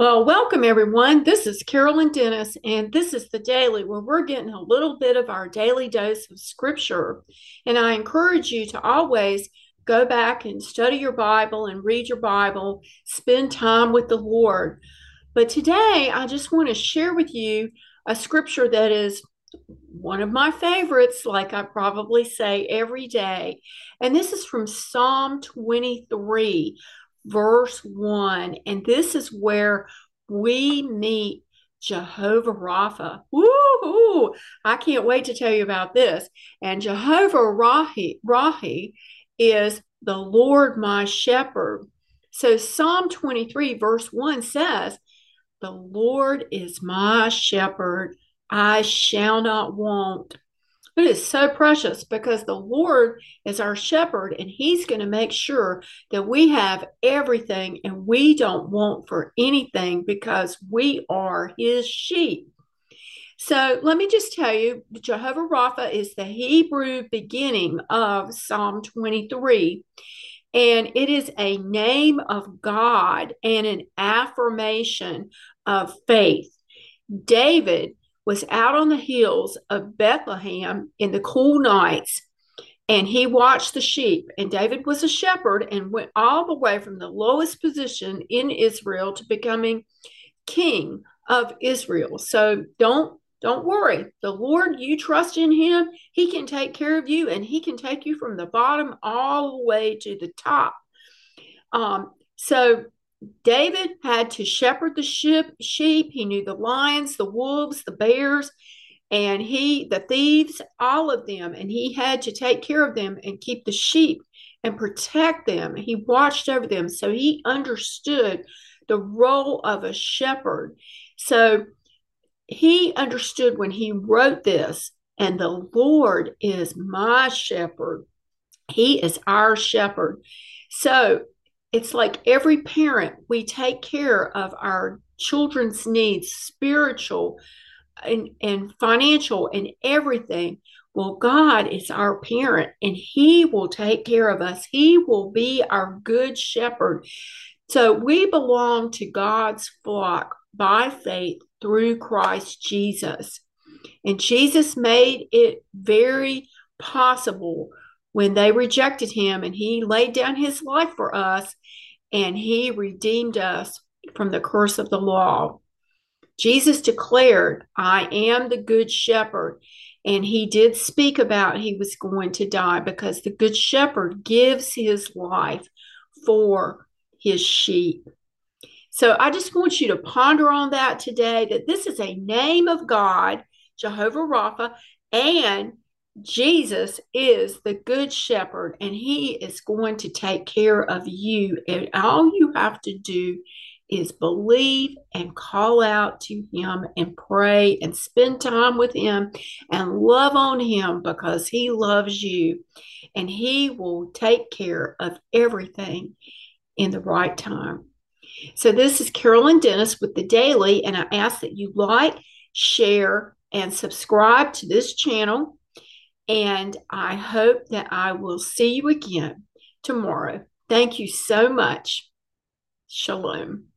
Well, welcome everyone. This is Carolyn Dennis, and this is the daily where we're getting a little bit of our daily dose of scripture. And I encourage you to always go back and study your Bible and read your Bible, spend time with the Lord. But today, I just want to share with you a scripture that is one of my favorites, like I probably say every day. And this is from Psalm 23 verse 1. And this is where we meet Jehovah Rapha. Woo! I can't wait to tell you about this. And Jehovah Rahi, Rahi is the Lord my shepherd. So Psalm 23, verse 1 says, The Lord is my shepherd, I shall not want. It is so precious because the Lord is our shepherd and he's going to make sure that we have everything and we don't want for anything because we are his sheep. So let me just tell you Jehovah Rapha is the Hebrew beginning of Psalm 23. And it is a name of God and an affirmation of faith. David was out on the hills of Bethlehem in the cool nights and he watched the sheep. And David was a shepherd and went all the way from the lowest position in Israel to becoming king of Israel. So don't don't worry. The Lord, you trust in him, he can take care of you and he can take you from the bottom all the way to the top. Um, so David had to shepherd the sheep, sheep. He knew the lions, the wolves, the bears, and he, the thieves, all of them. And he had to take care of them and keep the sheep and protect them. He watched over them. So he understood the role of a shepherd. So he understood when he wrote this, and the Lord is my shepherd. He is our shepherd. So it's like every parent, we take care of our children's needs, spiritual and, and financial and everything. Well, God is our parent and He will take care of us. He will be our good shepherd. So we belong to God's flock by faith through Christ Jesus. And Jesus made it very possible when they rejected him and he laid down his life for us and he redeemed us from the curse of the law. Jesus declared, I am the good shepherd. And he did speak about he was going to die because the good shepherd gives his life for his sheep. So I just want you to ponder on that today that this is a name of God, Jehovah Rapha, and Jesus is the good shepherd and he is going to take care of you. And all you have to do is believe and call out to him and pray and spend time with him and love on him because he loves you and he will take care of everything in the right time. So, this is Carolyn Dennis with the Daily, and I ask that you like, share, and subscribe to this channel and I hope that I will see you again tomorrow. Thank you so much. Shalom.